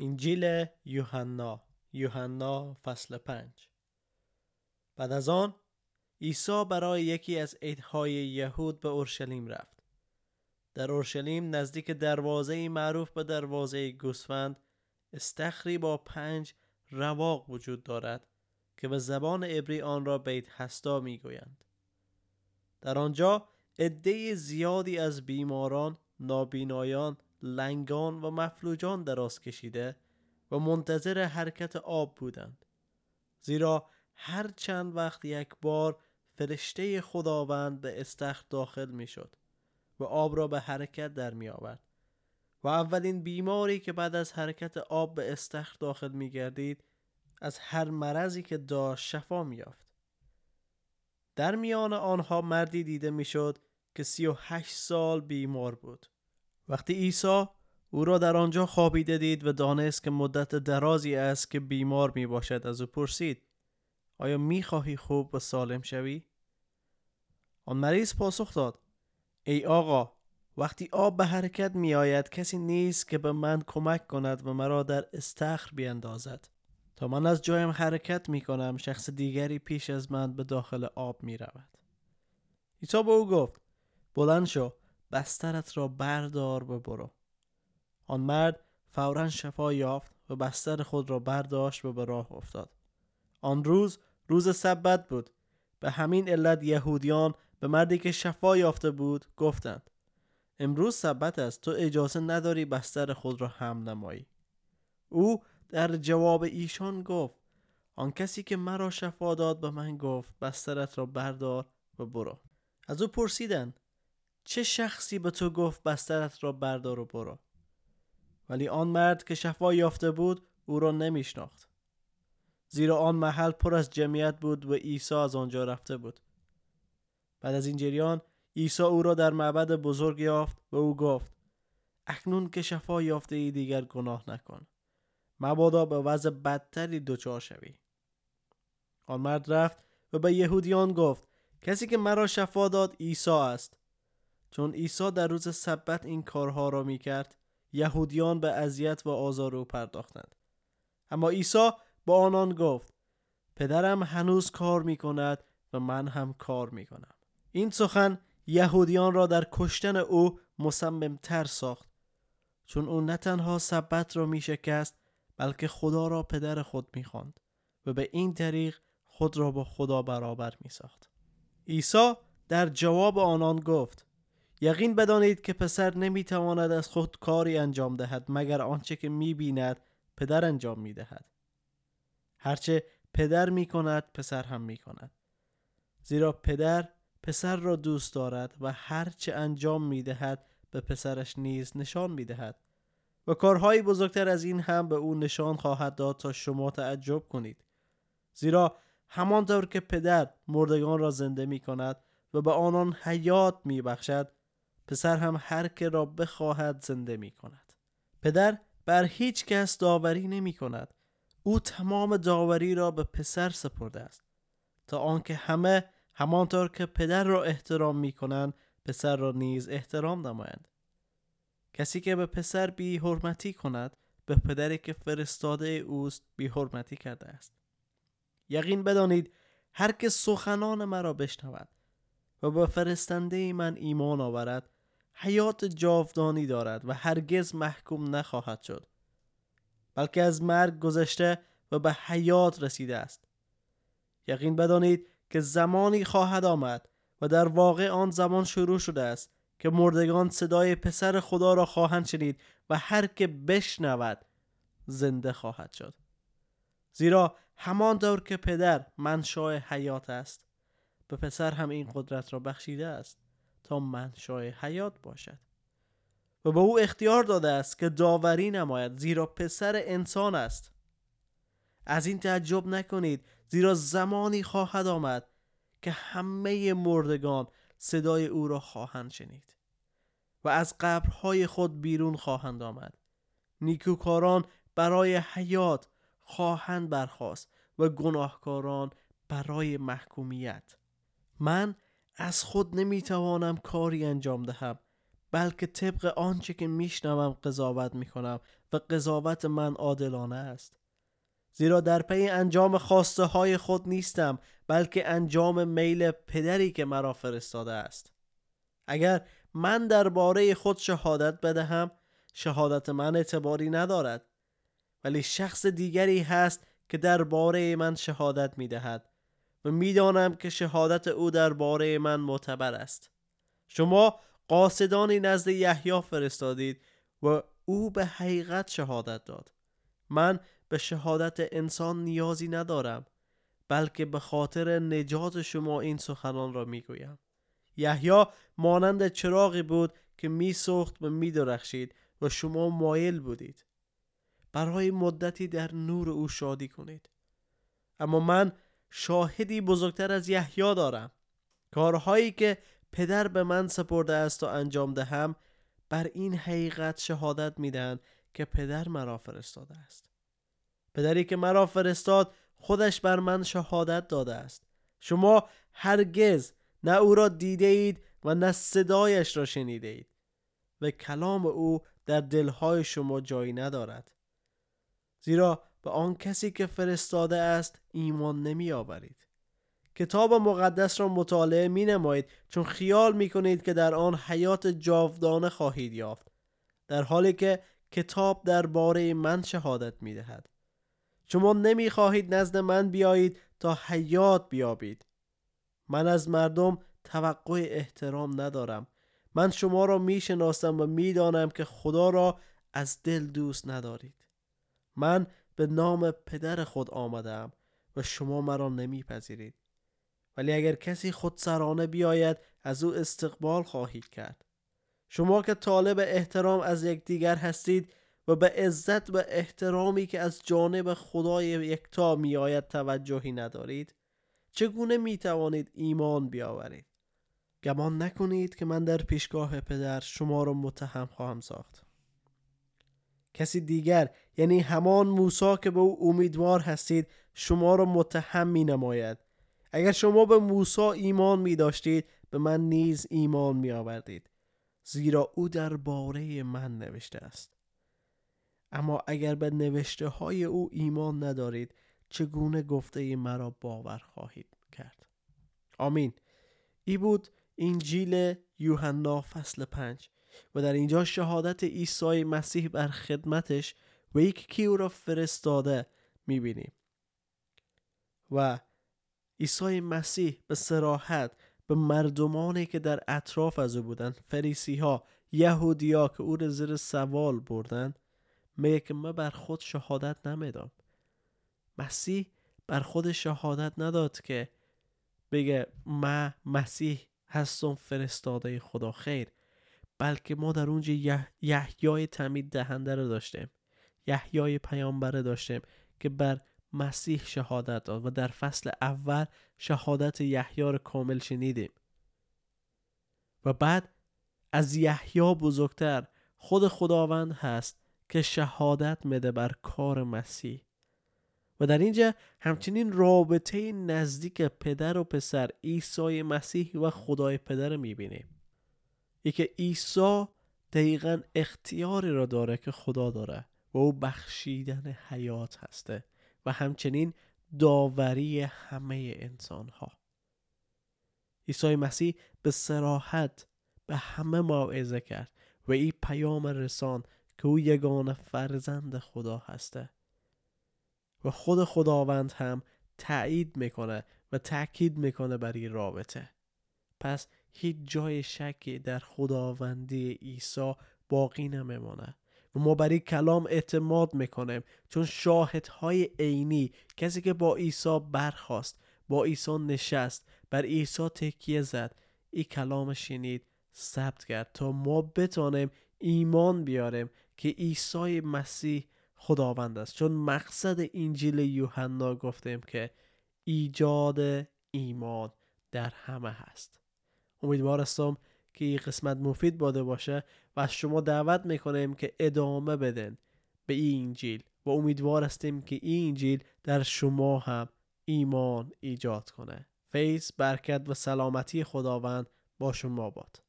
انجیل یوحنا یوحنا فصل پنج. بعد از آن عیسی برای یکی از عیدهای یهود به اورشلیم رفت. در اورشلیم نزدیک دروازه معروف به دروازه گوسفند استخری با پنج رواق وجود دارد که به زبان عبری آن را بیت هستا می‌گویند. در آنجا عده زیادی از بیماران نابینایان لنگان و مفلوجان دراز کشیده و منتظر حرکت آب بودند. زیرا هر چند وقت یک بار فرشته خداوند به استخر داخل می شد و آب را به حرکت در می آورد و اولین بیماری که بعد از حرکت آب به استخر داخل می گردید از هر مرضی که داشت شفا می یافت. در میان آنها مردی دیده می شد که سی و هشت سال بیمار بود. وقتی عیسی او را در آنجا خوابیده دید و دانست که مدت درازی است که بیمار می باشد از او پرسید آیا می خواهی خوب و سالم شوی؟ آن مریض پاسخ داد ای آقا وقتی آب به حرکت می آید کسی نیست که به من کمک کند و مرا در استخر بیندازد. تا من از جایم حرکت می کنم شخص دیگری پیش از من به داخل آب می رود عیسی به او گفت بلند شو. بسترت را بردار و برو. آن مرد فورا شفا یافت و بستر خود را برداشت و به راه افتاد. آن روز روز سبت بود. به همین علت یهودیان به مردی که شفا یافته بود گفتند امروز سبت است تو اجازه نداری بستر خود را هم نمایی. او در جواب ایشان گفت آن کسی که مرا شفا داد به من گفت بسترت را بردار و برو. از او پرسیدند چه شخصی به تو گفت بسترت را بردار و برو؟ ولی آن مرد که شفا یافته بود او را نمیشناخت. زیرا آن محل پر از جمعیت بود و عیسی از آنجا رفته بود. بعد از این جریان عیسی او را در معبد بزرگ یافت و او گفت اکنون که شفا یافته ای دیگر گناه نکن. مبادا به وضع بدتری دچار شوی. آن مرد رفت و به یهودیان گفت کسی که مرا شفا داد عیسی است. چون عیسی در روز سبت این کارها را می کرد یهودیان به اذیت و آزار او پرداختند. اما عیسی با آنان گفت پدرم هنوز کار می کند و من هم کار می کنم این سخن یهودیان را در کشتن او مصممتر ساخت چون او نه تنها سبت را می شکست بلکه خدا را پدر خود می خواند و به این طریق خود را با خدا برابر می ساخت عیسی در جواب آنان گفت یقین بدانید که پسر نمی‌تواند از خود کاری انجام دهد مگر آنچه که می‌بیند پدر انجام می‌دهد. هرچه پدر می‌کند پسر هم می‌کند. زیرا پدر پسر را دوست دارد و هرچه انجام می‌دهد به پسرش نیز نشان می‌دهد. و کارهایی بزرگتر از این هم به او نشان خواهد داد تا شما تعجب کنید. زیرا همانطور که پدر مردگان را زنده می کند و به آنان حیات می بخشد پسر هم هر که را بخواهد زنده می کند پدر بر هیچ کس داوری نمی کند او تمام داوری را به پسر سپرده است. تا آنکه همه همانطور که پدر را احترام می کنند پسر را نیز احترام نمایند. کسی که به پسر بی حرمتی کند به پدری که فرستاده اوست بی حرمتی کرده است. یقین بدانید هر که سخنان مرا بشنود و به فرستنده من ایمان آورد حیات جاودانی دارد و هرگز محکوم نخواهد شد. بلکه از مرگ گذشته و به حیات رسیده است. یقین بدانید که زمانی خواهد آمد و در واقع آن زمان شروع شده است که مردگان صدای پسر خدا را خواهند شنید و هر که بشنود زنده خواهد شد. زیرا همان دور که پدر منشای حیات است به پسر هم این قدرت را بخشیده است. تا منشای حیات باشد. و به او اختیار داده است که داوری نماید زیرا پسر انسان است. از این تعجب نکنید زیرا زمانی خواهد آمد که همه مردگان صدای او را خواهند شنید و از قبرهای خود بیرون خواهند آمد. نیکوکاران برای حیات خواهند برخواست و گناهکاران برای محکومیت. من از خود نمی‌توانم کاری انجام دهم بلکه طبق آنچه که میشنوم قضاوت می‌کنم و قضاوت من عادلانه است. زیرا در پی انجام خواسته های خود نیستم بلکه انجام میل پدری که مرا فرستاده است. اگر من درباره خود شهادت بدهم شهادت من اعتباری ندارد. ولی شخص دیگری هست که درباره من شهادت می دهد می‌دانم که شهادت او درباره من معتبر است. شما قاصدانی نزد یحیی فرستادید و او به حقیقت شهادت داد. من به شهادت انسان نیازی ندارم بلکه به خاطر نجات شما این سخنان را می‌گویم. یحیی مانند چراغی بود که میسوخت و میدرخشید و شما مایل بودید. برای مدتی در نور او شادی کنید. اما من شاهدی بزرگتر از یحیی دارم. کارهایی که پدر به من سپرده است و انجام دهم بر این حقیقت شهادت می‌دهند که پدر مرا فرستاده است. پدری که مرا فرستاد خودش بر من شهادت داده است. شما هرگز نه او را دیده اید و نه صدایش را شنیده اید و کلام او در دلهای شما جایی ندارد. زیرا به آن کسی که فرستاده است ایمان نمی آورید کتاب مقدس را مطالعه می نمایید چون خیال می کنید که در آن حیات جاودانه خواهید یافت در حالی که کتاب درباره من شهادت می دهد شما نمی خواهید نزد من بیایید تا حیات بیابید. من از مردم توقع احترام ندارم. من شما را می شناسم و می دانم که خدا را از دل دوست ندارید. من به نام پدر خود آمدم و شما مرا نمیپذیرید. ولی اگر کسی خود سرانه بیاید از او استقبال خواهید کرد. شما که طالب احترام از یکدیگر هستید و به عزت و احترامی که از جانب خدای یکتا میآید توجهی ندارید چگونه می توانید ایمان بیاورید؟ گمان نکنید که من در پیشگاه پدر شما را متهم خواهم ساخت. کسی دیگر یعنی همان موسی که به او امیدوار هستید شما را متهم می نماید اگر شما به موسی ایمان می داشتید به من نیز ایمان می آوردید زیرا او در باره من نوشته است. اما اگر به نوشته های او ایمان ندارید چگونه گفته مرا باور خواهید کرد؟ آمین. ای بود انجیل یوحنا فصل پنج. و در اینجا شهادت عیسی مسیح بر خدمتش و یک کی او را فرستاده می‌بینیم. و عیسی مسیح به سراحت به مردمانی که در اطراف از او بودند فریسی ها یهودی ها که او را زیر سوال بردند میگه که من بر خود شهادت نمیدم. مسیح بر خود شهادت نداد که بگه ما مسیح هستم فرستاده خدا خیر. بلکه ما در اونجا یحیای تمید دهنده رو داشتیم. یحیای پیامبره داشتیم که بر مسیح شهادت داد و در فصل اول شهادت یحیی رو کامل شنیدیم. و بعد از یحیی بزرگتر خود خداوند هست که شهادت مده بر کار مسیح. و در اینجا همچنین رابطه نزدیک پدر و پسر عیسی مسیح و خدای پدر می‌بینیم. ای که عیسی دقیقا اختیاری را داره که خدا داره و او بخشیدن حیات هسته و همچنین داوری همه انسان ها عیسی مسیح به سراحت به همه موعظه کرد و این پیام رسان که او یگان فرزند خدا هسته. و خود خداوند هم تایید می‌کنه و تاکید می‌کنه بر این رابطه. پس هیچ جای شکی در خداوندی عیسی باقی نمیمانه و ما بر این کلام اعتماد می‌کنیم چون شاهدهای عینی کسی که با عیسی برخواست با عیسی نشست بر عیسی تکیه زد. این کلام شنید ثبت کرد تا ما بتانیم ایمان بیاریم که عیسی مسیح خداوند است. چون مقصد انجیل یوحنا گفتیم که ایجاد ایمان در همه هست امیدوار هستم که این قسمت مفید باده باشه و از شما دعوت می‌کنیم که ادامه بدن به این انجیل و امیدوار هستیم که این انجیل در شما هم ایمان ایجاد کنه. فیض برکت و سلامتی خداوند با شما باد.